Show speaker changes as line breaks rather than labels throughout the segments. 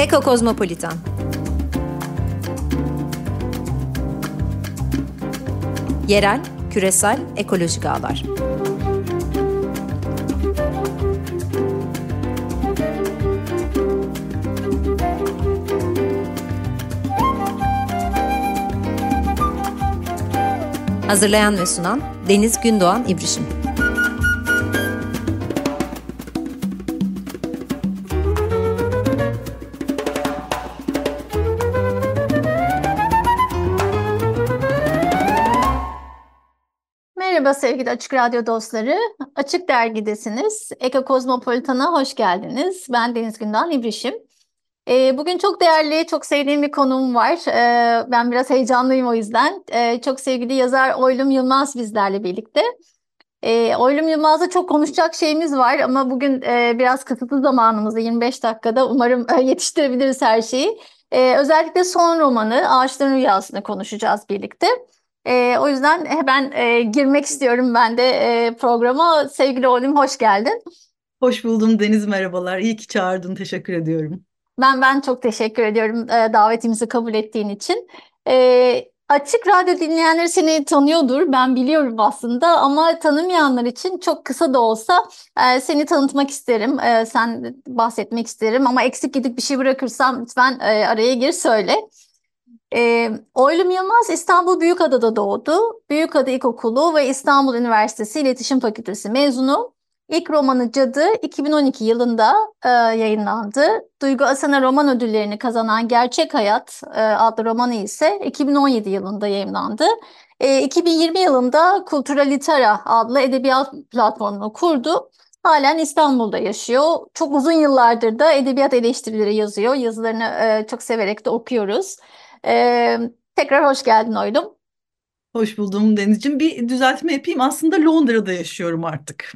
Eko Kozmopolitan Yerel, küresel, ekolojik ağlar. Hazırlayan ve sunan Deniz Gündoğan İbrişim.
Merhaba sevgili Açık Radyo dostları. Açık Dergi'desiniz. Eko Kozmopolitan'a hoş geldiniz. Ben Deniz Gündoğan İbrişim. E, bugün çok değerli, çok sevdiğim bir konuğum var. E, ben biraz heyecanlıyım o yüzden. E, çok sevgili yazar Oylum Yılmaz bizlerle birlikte. E, Oylum Yılmaz'la çok konuşacak şeyimiz var ama bugün e, biraz kısıtlı zamanımızda 25 dakikada umarım e, yetiştirebiliriz her şeyi. E, özellikle son romanı Ağaçların Rüyası'nı konuşacağız birlikte. E, o yüzden hemen e, girmek istiyorum ben de e, programa. Sevgili Oylum hoş geldin.
Hoş buldum Deniz merhabalar. İyi ki çağırdın. Teşekkür ediyorum.
Ben ben çok teşekkür ediyorum e, davetimizi kabul ettiğin için. E, açık radyo dinleyenleri seni tanıyordur, ben biliyorum aslında ama tanımayanlar için çok kısa da olsa e, seni tanıtmak isterim, e, sen bahsetmek isterim ama eksik gidip bir şey bırakırsam lütfen e, araya gir söyle. Oylum Yılmaz İstanbul Büyükada'da doğdu. Büyükada İlkokulu ve İstanbul Üniversitesi İletişim Fakültesi mezunu. İlk romanı Cadı 2012 yılında e, yayınlandı. Duygu Asena roman ödüllerini kazanan Gerçek Hayat e, adlı romanı ise 2017 yılında yayınlandı. E, 2020 yılında Kulturalitera adlı edebiyat platformunu kurdu. Halen İstanbul'da yaşıyor. Çok uzun yıllardır da edebiyat eleştirileri yazıyor. Yazılarını e, çok severek de okuyoruz. E, tekrar hoş geldin Oylum.
Hoş buldum Deniz'ciğim. Bir düzeltme yapayım. Aslında Londra'da yaşıyorum artık.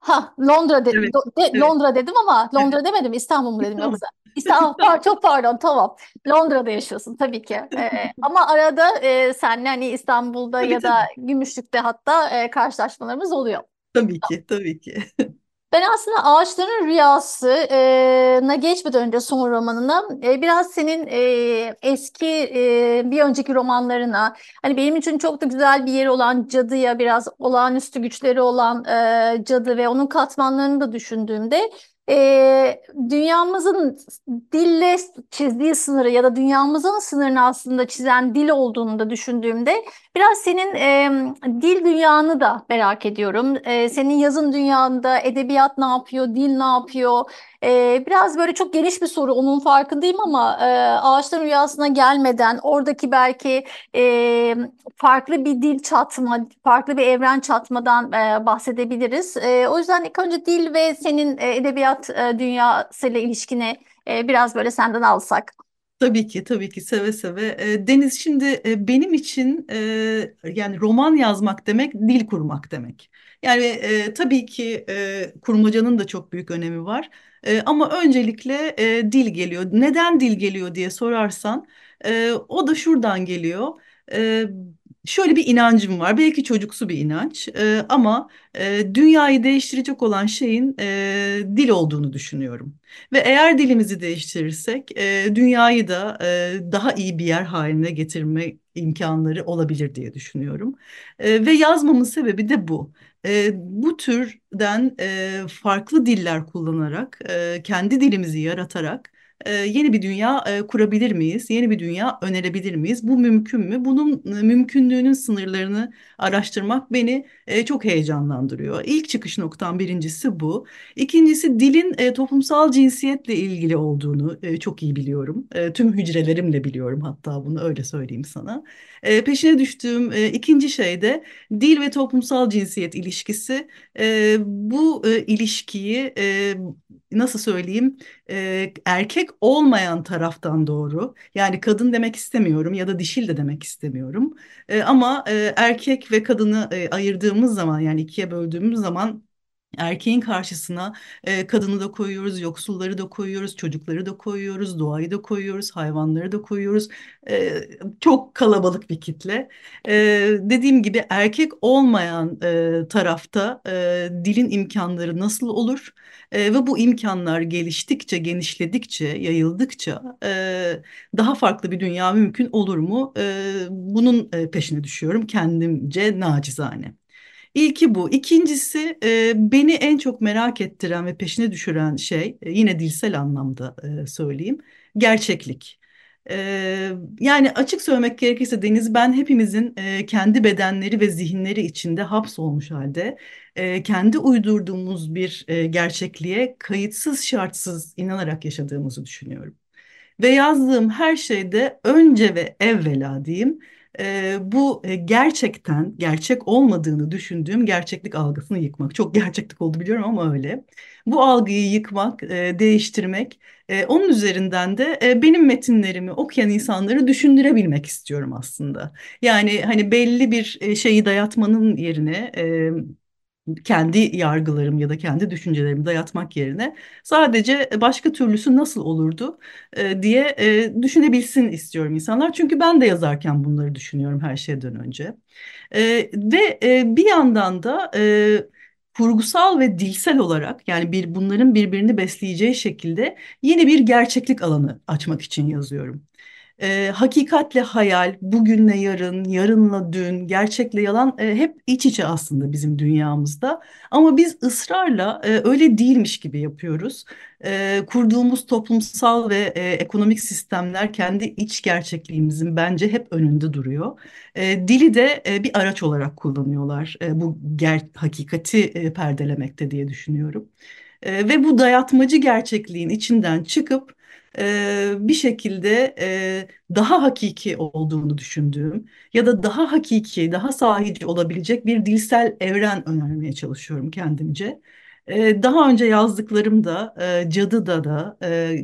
Ha Londra dedim.
Evet,
De,
evet.
Londra dedim ama Londra demedim İstanbul mu dedim yoksa? İstanbul çok pardon tamam. Londra'da yaşıyorsun tabii ki. Ee, ama arada e, senle hani İstanbul'da
Tabii
ya da Gümüşlük'te hatta e, karşılaşmalarımız oluyor.
Tabii ki, tabii ki.
Ben aslında Ağaçların Rüyası'na geçmeden önce son romanına biraz senin eski bir önceki romanlarına hani benim için çok da güzel bir yeri olan Cadı'ya biraz olağanüstü güçleri olan Cadı ve onun katmanlarını da düşündüğümde e, dünyamızın dille çizdiği sınırı ya da dünyamızın sınırını aslında çizen dil olduğunu da düşündüğümde biraz senin e, dil dünyanı da merak ediyorum. E, senin yazın dünyanda edebiyat ne yapıyor, dil ne yapıyor? E, biraz böyle çok geniş bir soru, onun farkındayım ama e, Ağaçların Rüyası'na gelmeden oradaki belki e, farklı bir dil çatma, farklı bir evren çatmadan e, bahsedebiliriz. E, o yüzden ilk önce dil ve senin e, edebiyat e, dünyasıyla ilişkini e, biraz böyle senden alsak.
Tabii ki, tabii ki seve seve. E, Deniz şimdi e, benim için e, yani roman yazmak demek dil kurmak demek. Yani e, tabii ki e, kurmacanın da çok büyük önemi var. E, ama öncelikle e, dil geliyor. Neden dil geliyor diye sorarsan e, o da şuradan geliyor. E, şöyle bir inancım var. Belki çocuksu bir inanç e, ama e, dünyayı değiştirecek olan şeyin e, dil olduğunu düşünüyorum. Ve eğer dilimizi değiştirirsek e, dünyayı da e, daha iyi bir yer haline getirme imkanları olabilir diye düşünüyorum. E, ve yazmamın sebebi de bu. E, bu türden e, farklı diller kullanarak, e, kendi dilimizi yaratarak yeni bir dünya kurabilir miyiz? Yeni bir dünya önerebilir miyiz? Bu mümkün mü? Bunun e, mümkünlüğünün sınırlarını araştırmak beni çok heyecanlandırıyor. İlk çıkış noktam birincisi bu. İkincisi dilin toplumsal cinsiyetle ilgili olduğunu çok iyi biliyorum. Tüm hücrelerimle biliyorum hatta bunu öyle söyleyeyim sana. Peşine düştüğüm ikinci şey de dil ve toplumsal cinsiyet ilişkisi. Bu ilişkiyi nasıl söyleyeyim e, erkek olmayan taraftan doğru yani kadın demek istemiyorum ya da dişil de demek istemiyorum. E, ama e, erkek ve kadını e, ayırdığımız zaman yani ikiye böldüğümüz zaman Erkeğin karşısına e, kadını da koyuyoruz, yoksulları da koyuyoruz, çocukları da koyuyoruz, doğayı da koyuyoruz, hayvanları da koyuyoruz. E, çok kalabalık bir kitle. E, dediğim gibi erkek olmayan e, tarafta e, dilin imkanları nasıl olur? E, ve bu imkanlar geliştikçe, genişledikçe, yayıldıkça e, daha farklı bir dünya mümkün olur mu? E, bunun peşine düşüyorum kendimce nacizane. İlki bu. İkincisi e, beni en çok merak ettiren ve peşine düşüren şey e, yine dilsel anlamda e, söyleyeyim gerçeklik. E, yani açık söylemek gerekirse Deniz ben hepimizin e, kendi bedenleri ve zihinleri içinde hapsolmuş halde e, kendi uydurduğumuz bir e, gerçekliğe kayıtsız şartsız inanarak yaşadığımızı düşünüyorum. Ve yazdığım her şeyde önce ve evvela diyeyim e, bu gerçekten gerçek olmadığını düşündüğüm gerçeklik algısını yıkmak. Çok gerçeklik oldu biliyorum ama öyle. Bu algıyı yıkmak, e, değiştirmek, e, onun üzerinden de e, benim metinlerimi okuyan insanları düşündürebilmek istiyorum aslında. Yani hani belli bir şeyi dayatmanın yerine... E, kendi yargılarım ya da kendi düşüncelerimi dayatmak yerine sadece başka türlüsü nasıl olurdu e, diye e, düşünebilsin istiyorum insanlar. Çünkü ben de yazarken bunları düşünüyorum her şeyden önce. E, ve e, bir yandan da e, kurgusal ve dilsel olarak yani bir bunların birbirini besleyeceği şekilde yeni bir gerçeklik alanı açmak için yazıyorum e, hakikatle hayal, bugünle yarın, yarınla dün, gerçekle yalan e, hep iç içe aslında bizim dünyamızda. Ama biz ısrarla e, öyle değilmiş gibi yapıyoruz. E, kurduğumuz toplumsal ve e, ekonomik sistemler kendi iç gerçekliğimizin bence hep önünde duruyor. E, dili de e, bir araç olarak kullanıyorlar e, bu ger hakikati e, perdelemekte diye düşünüyorum. E, ve bu dayatmacı gerçekliğin içinden çıkıp e, bir şekilde e, daha hakiki olduğunu düşündüğüm ya da daha hakiki, daha sahici olabilecek bir dilsel evren önermeye çalışıyorum kendimce. E, daha önce yazdıklarımda e, Cadı'da da e,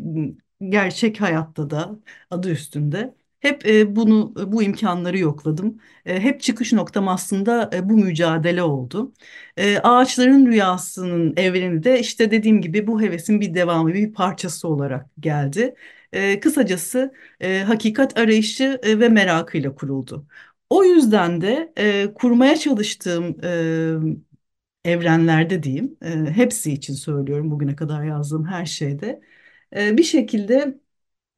gerçek hayatta da adı üstünde hep e, bunu bu imkanları yokladım. E, hep çıkış noktam aslında e, bu mücadele oldu. E, ağaçların rüyasının evreni de işte dediğim gibi bu hevesin bir devamı, bir parçası olarak geldi. E, kısacası e, hakikat arayışı e, ve merakıyla kuruldu. O yüzden de e, kurmaya çalıştığım e, evrenlerde diyeyim, e, hepsi için söylüyorum bugüne kadar yazdığım her şeyde, e, bir şekilde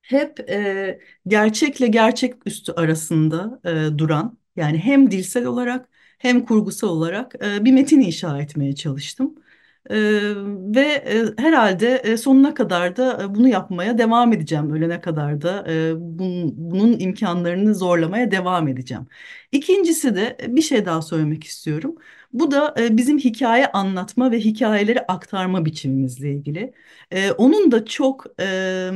hep e, gerçekle gerçeküstü arasında e, duran yani hem dilsel olarak hem kurgusal olarak e, bir metin inşa etmeye çalıştım. E, ve e, herhalde e, sonuna kadar da e, bunu yapmaya devam edeceğim. Ölene kadar da e, bunun, bunun imkanlarını zorlamaya devam edeceğim. İkincisi de bir şey daha söylemek istiyorum. Bu da e, bizim hikaye anlatma ve hikayeleri aktarma biçimimizle ilgili. E, onun da çok... E,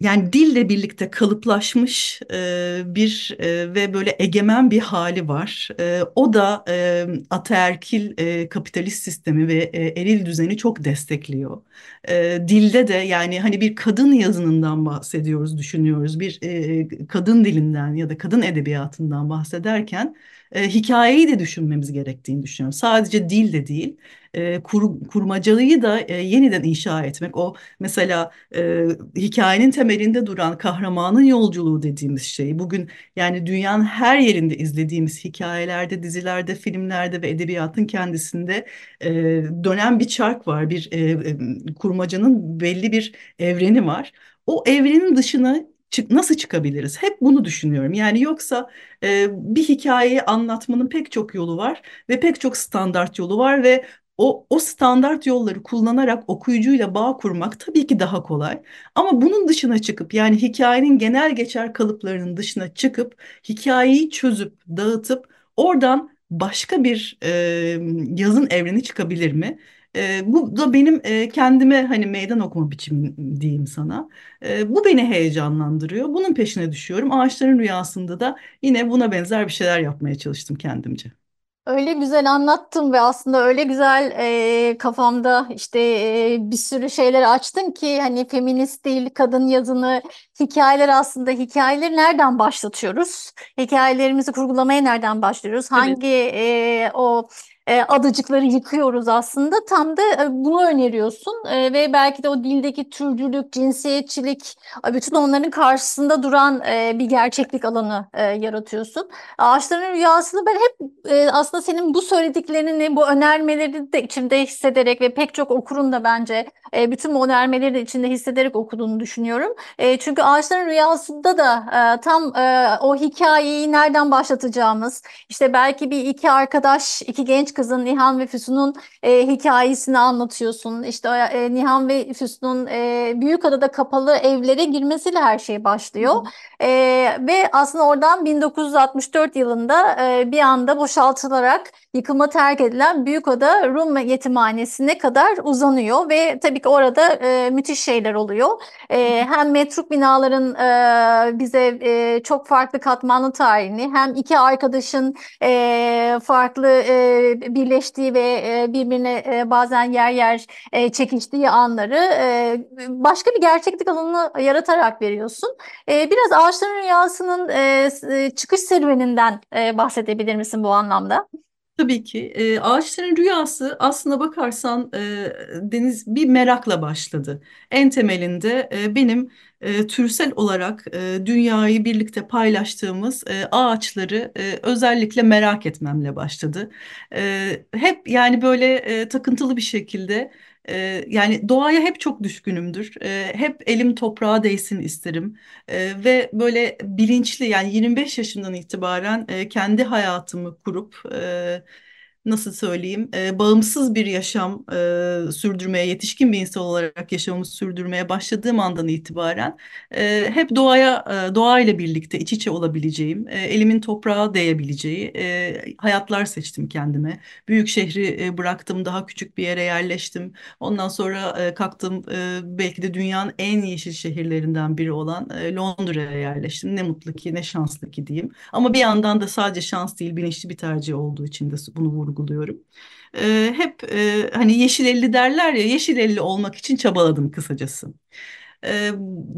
yani dille birlikte kalıplaşmış e, bir e, ve böyle egemen bir hali var. E, o da e, ataerkil e, kapitalist sistemi ve e, eril düzeni çok destekliyor. E, dilde de yani hani bir kadın yazınından bahsediyoruz, düşünüyoruz. Bir e, kadın dilinden ya da kadın edebiyatından bahsederken e, hikayeyi de düşünmemiz gerektiğini düşünüyorum. Sadece dil de değil, e, kur, kurmacalıyı da e, yeniden inşa etmek. O mesela e, hikayenin temelinde duran kahramanın yolculuğu dediğimiz şey. Bugün yani dünyanın her yerinde izlediğimiz hikayelerde, dizilerde, filmlerde ve edebiyatın kendisinde e, dönen bir çark var. Bir e, e, kurmacanın belli bir evreni var. O evrenin dışına nasıl çıkabiliriz? Hep bunu düşünüyorum. Yani yoksa e, bir hikayeyi anlatmanın pek çok yolu var ve pek çok standart yolu var ve o, o standart yolları kullanarak okuyucuyla bağ kurmak tabii ki daha kolay. Ama bunun dışına çıkıp yani hikayenin genel geçer kalıplarının dışına çıkıp hikayeyi çözüp dağıtıp oradan başka bir e, yazın evreni çıkabilir mi? E, bu da benim e, kendime hani meydan okuma biçimim diyeyim sana. E, bu beni heyecanlandırıyor. Bunun peşine düşüyorum. Ağaçların rüyasında da yine buna benzer bir şeyler yapmaya çalıştım kendimce.
Öyle güzel anlattın ve aslında öyle güzel e, kafamda işte e, bir sürü şeyler açtın ki hani feminist değil kadın yazını hikayeler aslında hikayeleri nereden başlatıyoruz? Hikayelerimizi kurgulamaya nereden başlıyoruz? Hangi e, o e, adacıkları yıkıyoruz aslında. Tam da e, bunu öneriyorsun e, ve belki de o dildeki türcülük, cinsiyetçilik, bütün onların karşısında duran bir gerçeklik alanı yaratıyorsun. Ağaçların rüyasını ben hep aslında senin bu söylediklerini, bu önermeleri de içimde hissederek ve pek çok okurun da bence bütün bu önermeleri de içinde hissederek okuduğunu düşünüyorum. Çünkü ağaçların rüyasında da tam o hikayeyi nereden başlatacağımız, işte belki bir iki arkadaş, iki genç kızın Nihan ve Füsun'un e, hikayesini anlatıyorsun. İşte e, Nihan ve Füsun'un e, Büyükada'da kapalı evlere girmesiyle her şey başlıyor. E, ve aslında oradan 1964 yılında e, bir anda boşaltılarak yıkıma terk edilen Büyükada Rum yetimhanesine kadar uzanıyor ve tabii ki orada e, müthiş şeyler oluyor. E, hem metruk binaların e, bize e, çok farklı katmanlı tarihini hem iki arkadaşın e, farklı e, birleştiği ve e, birbirine e, bazen yer yer e, çekiştiği anları başka bir gerçeklik alanı yaratarak veriyorsun. Biraz Ağaçların Rüyası'nın çıkış serüveninden bahsedebilir misin bu anlamda?
Tabii ki. E, ağaçların rüyası aslına bakarsan e, Deniz bir merakla başladı. En temelinde e, benim e, türsel olarak e, dünyayı birlikte paylaştığımız e, ağaçları e, özellikle merak etmemle başladı. E, hep yani böyle e, takıntılı bir şekilde yani doğaya hep çok düşkünümdür. Hep elim toprağa değsin isterim. Ve böyle bilinçli yani 25 yaşından itibaren kendi hayatımı kurup nasıl söyleyeyim e, bağımsız bir yaşam e, sürdürmeye yetişkin bir insan olarak yaşamımı sürdürmeye başladığım andan itibaren e, hep doğaya e, doğayla birlikte iç içe olabileceğim e, elimin toprağa değebileceği e, hayatlar seçtim kendime. Büyük şehri e, bıraktım daha küçük bir yere yerleştim. Ondan sonra e, kalktım e, belki de dünyanın en yeşil şehirlerinden biri olan e, Londra'ya yerleştim. Ne mutlu ki ne şanslı ki diyeyim. Ama bir yandan da sadece şans değil bilinçli bir tercih olduğu için de bunu vurguluyorum vurguluyorum. E, hep e, hani yeşil elli derler ya yeşil elli olmak için çabaladım kısacası. E,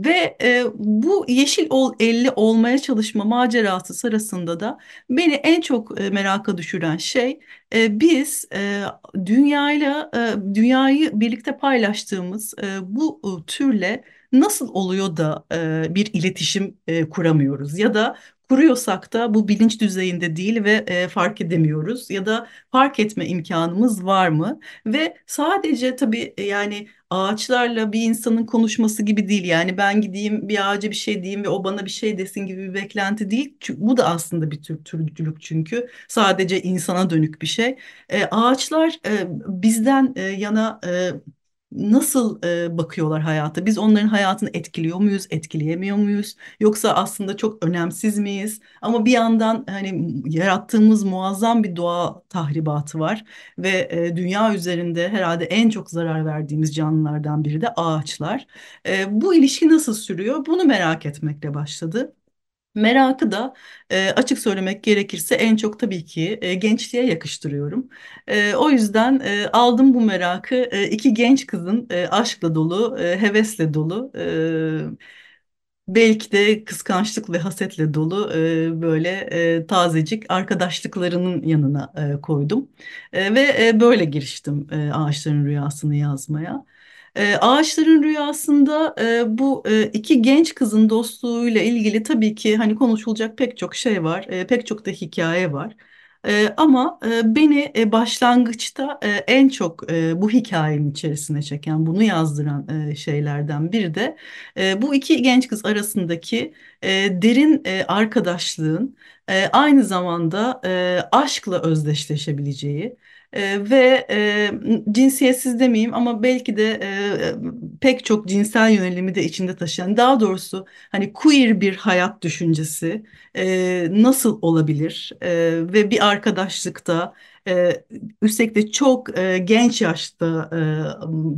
ve e, bu yeşil ol, elli olmaya çalışma macerası sırasında da beni en çok e, meraka düşüren şey e, biz e, dünyayla e, dünyayı birlikte paylaştığımız e, bu e, türle nasıl oluyor da e, bir iletişim e, kuramıyoruz ya da kuruyorsak da bu bilinç düzeyinde değil ve e, fark edemiyoruz ya da fark etme imkanımız var mı? Ve sadece tabii e, yani ağaçlarla bir insanın konuşması gibi değil. Yani ben gideyim bir ağaca bir şey diyeyim ve o bana bir şey desin gibi bir beklenti değil. Çünkü bu da aslında bir tür türcülük çünkü. Sadece insana dönük bir şey. E, ağaçlar e, bizden e, yana e, nasıl e, bakıyorlar hayata? Biz onların hayatını etkiliyor muyuz, etkileyemiyor muyuz? Yoksa aslında çok önemsiz miyiz? Ama bir yandan hani yarattığımız muazzam bir doğa tahribatı var ve e, dünya üzerinde herhalde en çok zarar verdiğimiz canlılardan biri de ağaçlar. E, bu ilişki nasıl sürüyor? Bunu merak etmekle başladı. Merakı da e, açık söylemek gerekirse en çok tabii ki e, gençliğe yakıştırıyorum. E, o yüzden e, aldım bu merakı e, iki genç kızın e, aşkla dolu, e, hevesle dolu, e, belki de kıskançlık ve hasetle dolu e, böyle e, tazecik arkadaşlıklarının yanına e, koydum. E, ve e, böyle giriştim e, ağaçların rüyasını yazmaya. E, ağaçların rüyasında e, bu e, iki genç kızın dostluğuyla ilgili tabii ki hani konuşulacak pek çok şey var, e, pek çok da hikaye var. Ama beni başlangıçta en çok bu hikayenin içerisine çeken, bunu yazdıran şeylerden biri de bu iki genç kız arasındaki derin arkadaşlığın aynı zamanda aşkla özdeşleşebileceği e, ve e, cinsiyetsiz demeyeyim ama belki de e, pek çok cinsel yönelimi de içinde taşıyan daha doğrusu hani queer bir hayat düşüncesi e, nasıl olabilir? E, ve bir arkadaşlıkta ee, üstelik de çok e, genç yaşta e,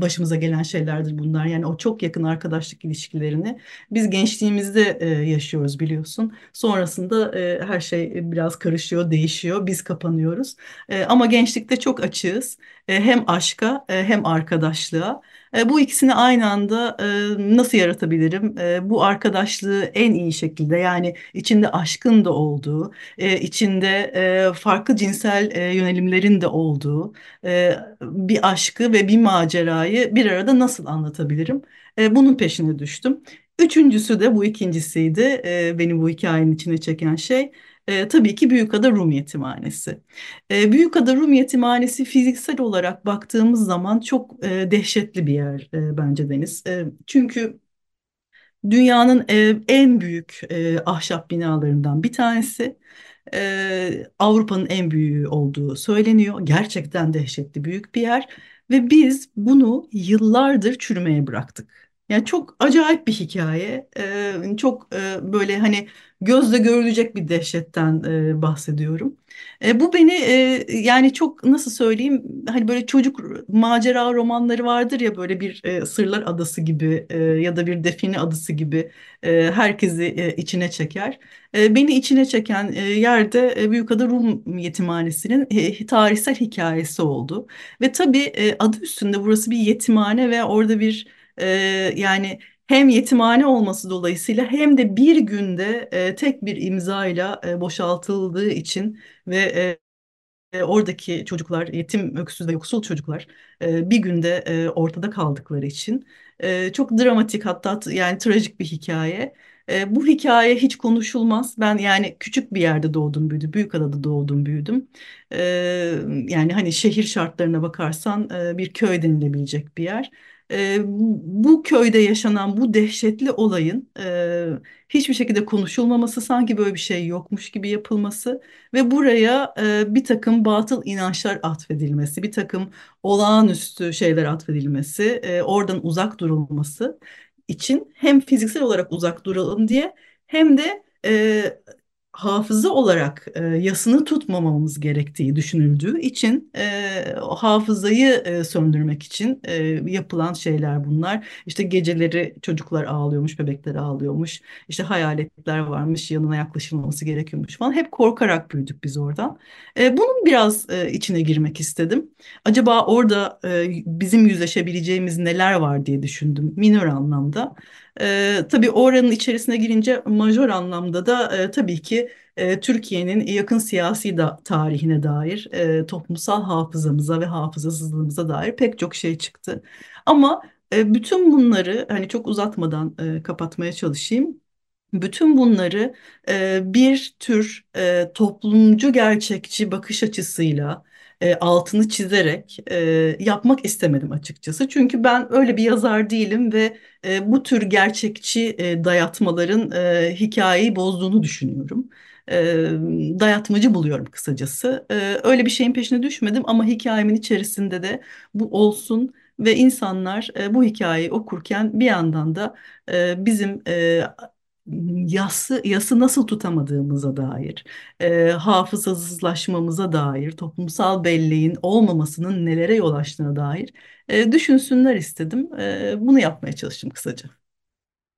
başımıza gelen şeylerdir bunlar. Yani o çok yakın arkadaşlık ilişkilerini biz gençliğimizde e, yaşıyoruz biliyorsun. Sonrasında e, her şey biraz karışıyor, değişiyor. Biz kapanıyoruz. E, ama gençlikte çok açığız. E, hem aşka e, hem arkadaşlığa. E, bu ikisini aynı anda e, nasıl yaratabilirim? E, bu arkadaşlığı en iyi şekilde yani içinde aşkın da olduğu, içinde farklı cinsel yönelimlerin de olduğu bir aşkı ve bir macerayı bir arada nasıl anlatabilirim? Bunun peşine düştüm. Üçüncüsü de bu ikincisiydi. Beni bu hikayenin içine çeken şey. E, tabii ki Büyükada Rum Yetimhanesi. E, Büyükada Rum Yetimhanesi fiziksel olarak baktığımız zaman çok e, dehşetli bir yer e, bence Deniz. E, çünkü dünyanın e, en büyük e, ahşap binalarından bir tanesi. E, Avrupa'nın en büyüğü olduğu söyleniyor. Gerçekten dehşetli büyük bir yer. Ve biz bunu yıllardır çürümeye bıraktık. Yani çok acayip bir hikaye. E, çok e, böyle hani gözle görülecek bir dehşetten e, bahsediyorum. E, bu beni e, yani çok nasıl söyleyeyim hani böyle çocuk macera romanları vardır ya böyle bir e, Sırlar Adası gibi e, ya da bir Define Adası gibi e, herkesi e, içine çeker. E, beni içine çeken e, yerde e, Büyükada Rum Yetimhanesi'nin e, tarihsel hikayesi oldu. Ve tabii e, adı üstünde burası bir yetimhane ve orada bir e, yani hem yetimhane olması dolayısıyla hem de bir günde e, tek bir imzayla e, boşaltıldığı için ve e, oradaki çocuklar, yetim, öksüz ve yoksul çocuklar e, bir günde e, ortada kaldıkları için e, çok dramatik hatta yani trajik bir hikaye. E, bu hikaye hiç konuşulmaz. Ben yani küçük bir yerde doğdum büyüdüm, Büyükada'da doğdum büyüdüm. E, yani hani şehir şartlarına bakarsan e, bir köy denilebilecek bir yer e, bu köyde yaşanan bu dehşetli olayın e, hiçbir şekilde konuşulmaması, sanki böyle bir şey yokmuş gibi yapılması ve buraya e, bir takım batıl inançlar atfedilmesi, bir takım olağanüstü şeyler atfedilmesi, e, oradan uzak durulması için hem fiziksel olarak uzak duralım diye hem de e, hafıza olarak e, yasını tutmamamız gerektiği düşünüldüğü için e, hafızayı e, söndürmek için e, yapılan şeyler bunlar. İşte geceleri çocuklar ağlıyormuş, bebekler ağlıyormuş, işte hayaletler varmış, yanına yaklaşılmaması gerekiyormuş falan. Hep korkarak büyüdük biz oradan. E, bunun biraz e, içine girmek istedim. Acaba orada e, bizim yüzleşebileceğimiz neler var diye düşündüm minor anlamda. E, tabii oranın içerisine girince majör anlamda da e, tabii ki e, Türkiye'nin yakın siyasi da, tarihine dair, e, toplumsal hafızamıza ve hafızasızlığımıza dair pek çok şey çıktı. Ama e, bütün bunları hani çok uzatmadan e, kapatmaya çalışayım. Bütün bunları e, bir tür e, toplumcu gerçekçi bakış açısıyla e, altını çizerek e, yapmak istemedim açıkçası. Çünkü ben öyle bir yazar değilim ve e, bu tür gerçekçi e, dayatmaların e, hikayeyi bozduğunu düşünüyorum. E, dayatmacı buluyorum kısacası. E, öyle bir şeyin peşine düşmedim ama hikayemin içerisinde de bu olsun ve insanlar e, bu hikayeyi okurken bir yandan da e, bizim e, yası, yası nasıl tutamadığımıza dair, e, hafızasızlaşmamıza dair, toplumsal belleğin olmamasının nelere yol açtığına dair e, düşünsünler istedim. E, bunu yapmaya çalıştım kısaca.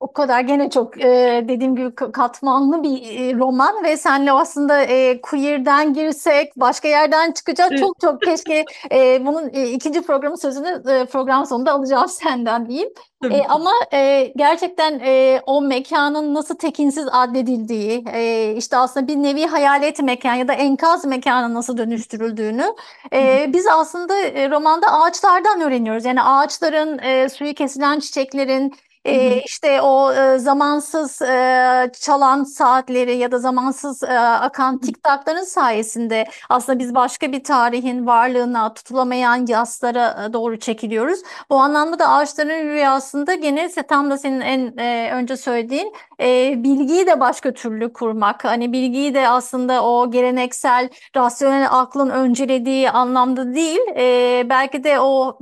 O kadar gene çok e, dediğim gibi katmanlı bir e, roman ve senle aslında e, queer'den girsek başka yerden çıkacak çok çok keşke e, bunun e, ikinci programın sözünü e, program sonunda alacağım senden diyeyim. E, ama e, gerçekten e, o mekanın nasıl tekinsiz adledildiği, e, işte aslında bir nevi hayalet mekan ya da enkaz mekanı nasıl dönüştürüldüğünü e, biz aslında e, romanda ağaçlardan öğreniyoruz. Yani ağaçların, e, suyu kesilen çiçeklerin, e, işte o e, zamansız e, çalan saatleri ya da zamansız e, akan tiktakların sayesinde aslında biz başka bir tarihin varlığına tutulamayan yaslara doğru çekiliyoruz. Bu anlamda da ağaçların rüyasında gene tam da senin en e, önce söylediğin e, bilgiyi de başka türlü kurmak. Hani bilgiyi de aslında o geleneksel rasyonel aklın öncelediği anlamda değil e, belki de o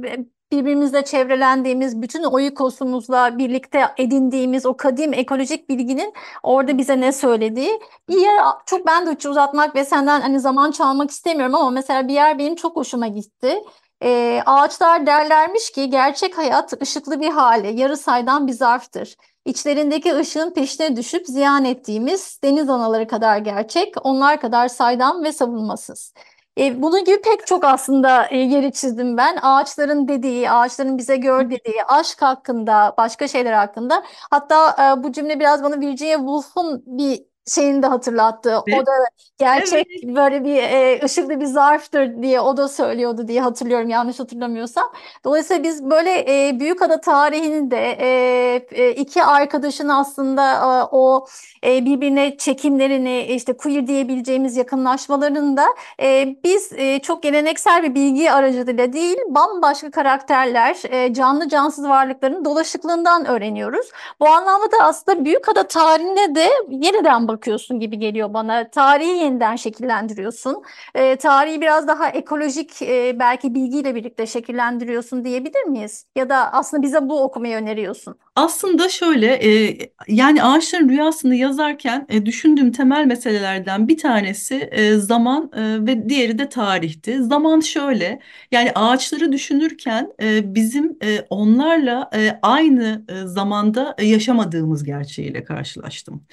birbirimizle çevrelendiğimiz, bütün oikosumuzla birlikte edindiğimiz o kadim ekolojik bilginin orada bize ne söylediği. Bir yer çok ben de uzatmak ve senden hani zaman çalmak istemiyorum ama mesela bir yer benim çok hoşuma gitti. E, ağaçlar derlermiş ki gerçek hayat ışıklı bir hale, yarı saydan bir zarftır. İçlerindeki ışığın peşine düşüp ziyan ettiğimiz deniz anaları kadar gerçek, onlar kadar saydam ve savunmasız. E, bunun gibi pek çok aslında e, yeri çizdim ben. Ağaçların dediği, ağaçların bize gör dediği, aşk hakkında, başka şeyler hakkında. Hatta e, bu cümle biraz bana Virginia Woolf'un bir şeyini de hatırlattı. O da gerçek
Evet.
böyle bir e, ışıklı bir zarftır diye o da söylüyordu diye hatırlıyorum yanlış hatırlamıyorsam. Dolayısıyla biz böyle e, Büyükada tarihini de e, e, iki arkadaşın aslında e, o e, birbirine çekimlerini işte queer diyebileceğimiz yakınlaşmalarını da e, biz e, çok geleneksel bir bilgi aracılığıyla değil bambaşka karakterler, e, canlı cansız varlıkların dolaşıklığından öğreniyoruz. Bu anlamda da aslında Büyükada tarihine de yeniden bakıyorsun gibi geliyor bana. Tarihi yeniden şekillendiriyorsun. E, tarihi biraz daha ekolojik e, belki bilgiyle birlikte şekillendiriyorsun diyebilir miyiz? Ya da aslında bize bu okumayı öneriyorsun.
Aslında şöyle e, yani ağaçların rüyasını yazarken e, düşündüğüm temel meselelerden bir tanesi e, zaman e, ve diğeri de tarihti. Zaman şöyle yani ağaçları düşünürken e, bizim e, onlarla e, aynı e, zamanda e, yaşamadığımız gerçeğiyle karşılaştım.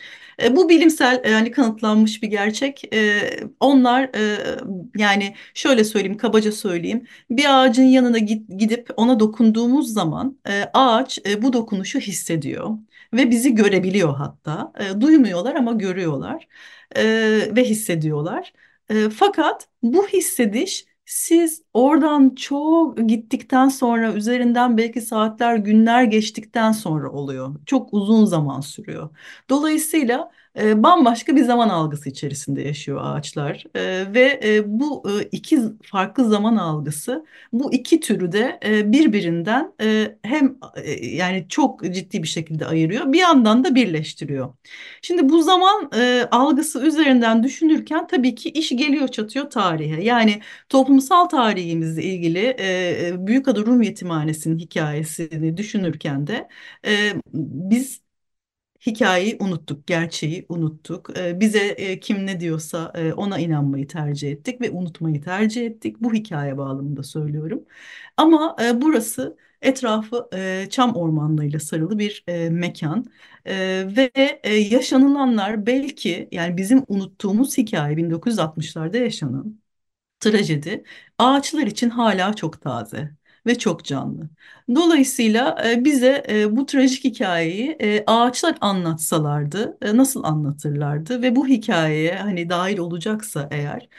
E, bu bilimsel e, yani kanıtlanmış bir gerçek. E, onlar e, yani şöyle söyleyeyim kabaca söyleyeyim bir ağacın yanına git- gidip ona dokunduğumuz zaman e, ağaç e, bu dokunuşu hissediyor ve bizi görebiliyor hatta. E, duymuyorlar ama görüyorlar e, ve hissediyorlar. E, fakat bu hissediş siz oradan çok gittikten sonra üzerinden belki saatler, günler geçtikten sonra oluyor. Çok uzun zaman sürüyor. Dolayısıyla bambaşka bir zaman algısı içerisinde yaşıyor ağaçlar ve bu iki farklı zaman algısı bu iki türü de birbirinden hem yani çok ciddi bir şekilde ayırıyor bir yandan da birleştiriyor. Şimdi bu zaman algısı üzerinden düşünürken tabii ki iş geliyor çatıyor tarihe. Yani toplumsal tarihimizle ilgili e, Büyükada Rum Yetimhanesi'nin hikayesini düşünürken de biz hikayeyi unuttuk, gerçeği unuttuk. Ee, bize e, kim ne diyorsa e, ona inanmayı tercih ettik ve unutmayı tercih ettik. Bu hikaye bağlamında söylüyorum. Ama e, burası etrafı çam ormanlarıyla sarılı bir mekan ve yaşanılanlar belki yani bizim unuttuğumuz hikaye 1960'larda yaşanan trajedi ağaçlar için hala çok taze ve çok canlı. Dolayısıyla e, bize e, bu trajik hikayeyi e, ağaçlar anlatsalardı nasıl anlatırlardı ve bu hikayeye hani dahil olacaksa eğer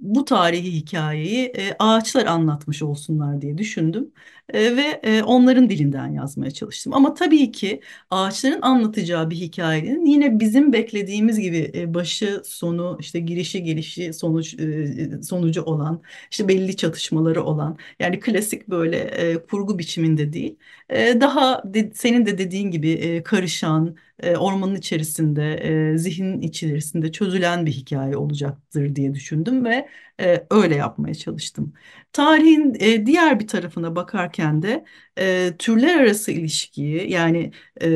bu tarihi hikayeyi ağaçlar anlatmış olsunlar diye düşündüm E, ve e, onların dilinden yazmaya çalıştım. Ama tabii ki ağaçların anlatacağı bir hikayenin yine bizim beklediğimiz gibi e, başı sonu işte girişi gelişi sonuç sonucu olan işte belli çatışmaları olan yani klasik böyle kurgu biçiminde değil daha senin de dediğin gibi karışan ormanın içerisinde zihnin içerisinde çözülen bir hikaye olacaktır diye düşündüm ve öyle yapmaya çalıştım. Tarihin diğer bir tarafına bakarken de e, türler arası ilişkiyi yani e,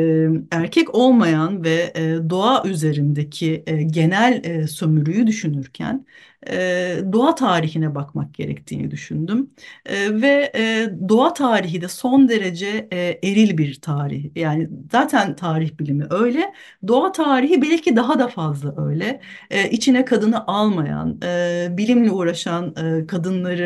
erkek olmayan ve e, doğa üzerindeki e, genel e, sömürüyü düşünürken e, doğa tarihine bakmak gerektiğini düşündüm. E, ve e, doğa tarihi de son derece e, eril bir tarih. Yani zaten tarih bilimi öyle. Doğa tarihi belki daha da fazla öyle. E, içine kadını almayan, e, bilimle uğraşan e, kadınları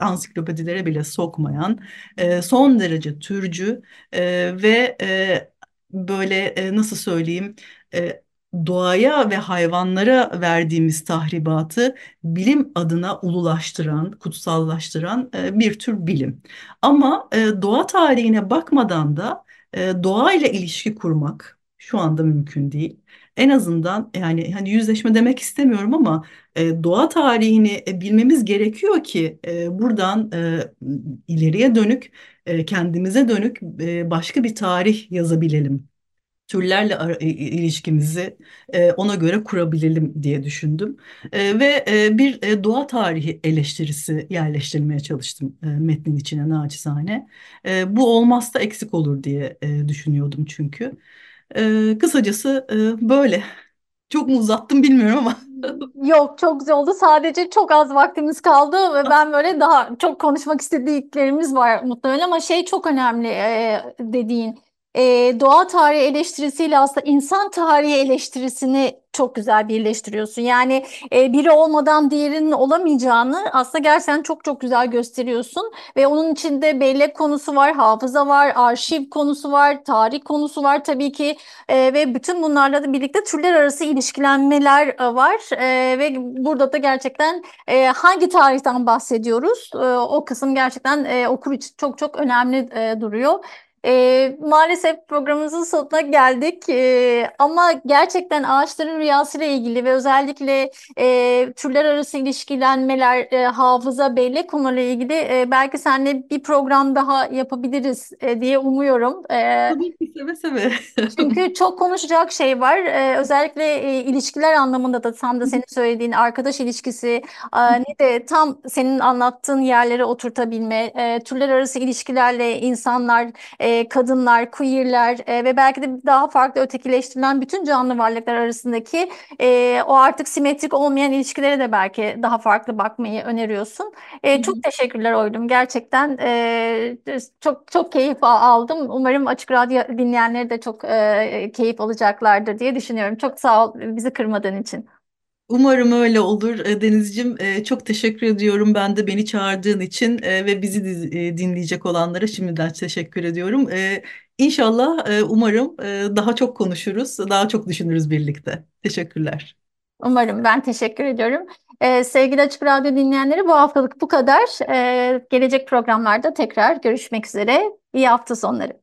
e, ansiklopedilere bile sokmayan, e, son derece türcü e, ve e, böyle e, nasıl söyleyeyim e, doğaya ve hayvanlara verdiğimiz tahribatı bilim adına ululaştıran, kutsallaştıran bir tür bilim. Ama doğa tarihine bakmadan da doğayla ilişki kurmak şu anda mümkün değil. En azından yani hani yüzleşme demek istemiyorum ama e, doğa tarihini e, bilmemiz gerekiyor ki e, buradan e, ileriye dönük e, kendimize dönük e, başka bir tarih yazabilelim. Türlerle ara- ilişkimizi e, ona göre kurabilelim diye düşündüm. E, ve e, bir e, doğa tarihi eleştirisi yerleştirmeye çalıştım e, metnin içine naçizane. E, bu olmazsa eksik olur diye e, düşünüyordum çünkü. E, kısacası e, böyle. Çok mu uzattım bilmiyorum ama.
Yok çok güzel oldu. Sadece çok az vaktimiz kaldı ve ben böyle daha çok konuşmak istediklerimiz var muhtemelen ama şey çok önemli e, dediğin. E, doğa tarihi eleştirisiyle aslında insan tarihi eleştirisini çok güzel birleştiriyorsun. Yani e, biri olmadan diğerinin olamayacağını aslında gerçekten çok çok güzel gösteriyorsun. Ve onun içinde bellek konusu var, hafıza var, arşiv konusu var, tarih konusu var tabii ki. E, ve bütün bunlarla da birlikte türler arası ilişkilenmeler e, var. E, ve burada da gerçekten e, hangi tarihten bahsediyoruz? E, o kısım gerçekten e, okur için çok çok önemli e, duruyor. E, maalesef programımızın sonuna geldik e, ama gerçekten ağaçların rüyasıyla ilgili ve özellikle e, türler arası ilişkilenmeler, e, hafıza, bellek konularıyla ilgili e, belki seninle bir program daha yapabiliriz e, diye umuyorum.
E, Tabii ki seve seve.
çünkü çok konuşacak şey var. E, özellikle e, ilişkiler anlamında da tam da senin söylediğin arkadaş ilişkisi e, ne de tam senin anlattığın yerlere oturtabilme, e, türler arası ilişkilerle insanlar e, e, kadınlar, queerler e, ve belki de daha farklı ötekileştirilen bütün canlı varlıklar arasındaki e, o artık simetrik olmayan ilişkilere de belki daha farklı bakmayı öneriyorsun. E, çok teşekkürler Oylum. Gerçekten e, çok çok keyif aldım. Umarım Açık Radyo dinleyenleri de çok e, keyif alacaklardır diye düşünüyorum. Çok sağ ol bizi kırmadığın için.
Umarım öyle olur e, Denizciğim. E, çok teşekkür ediyorum ben de beni çağırdığın için e, ve bizi dinleyecek olanlara şimdiden teşekkür ediyorum. İnşallah umarım daha çok konuşuruz, daha çok düşünürüz birlikte. Teşekkürler.
Umarım ben teşekkür ediyorum. Sevgili Açık Radyo dinleyenleri bu haftalık bu kadar. Gelecek programlarda tekrar görüşmek üzere. İyi hafta sonları.